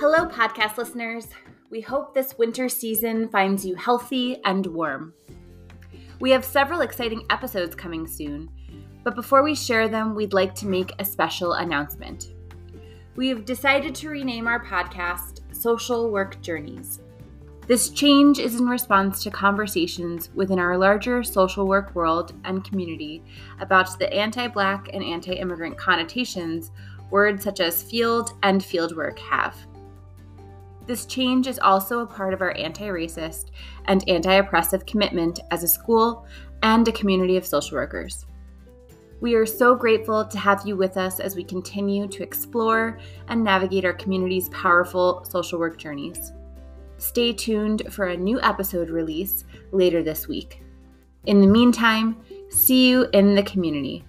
Hello, podcast listeners. We hope this winter season finds you healthy and warm. We have several exciting episodes coming soon, but before we share them, we'd like to make a special announcement. We have decided to rename our podcast Social Work Journeys. This change is in response to conversations within our larger social work world and community about the anti Black and anti immigrant connotations words such as field and fieldwork have. This change is also a part of our anti racist and anti oppressive commitment as a school and a community of social workers. We are so grateful to have you with us as we continue to explore and navigate our community's powerful social work journeys. Stay tuned for a new episode release later this week. In the meantime, see you in the community.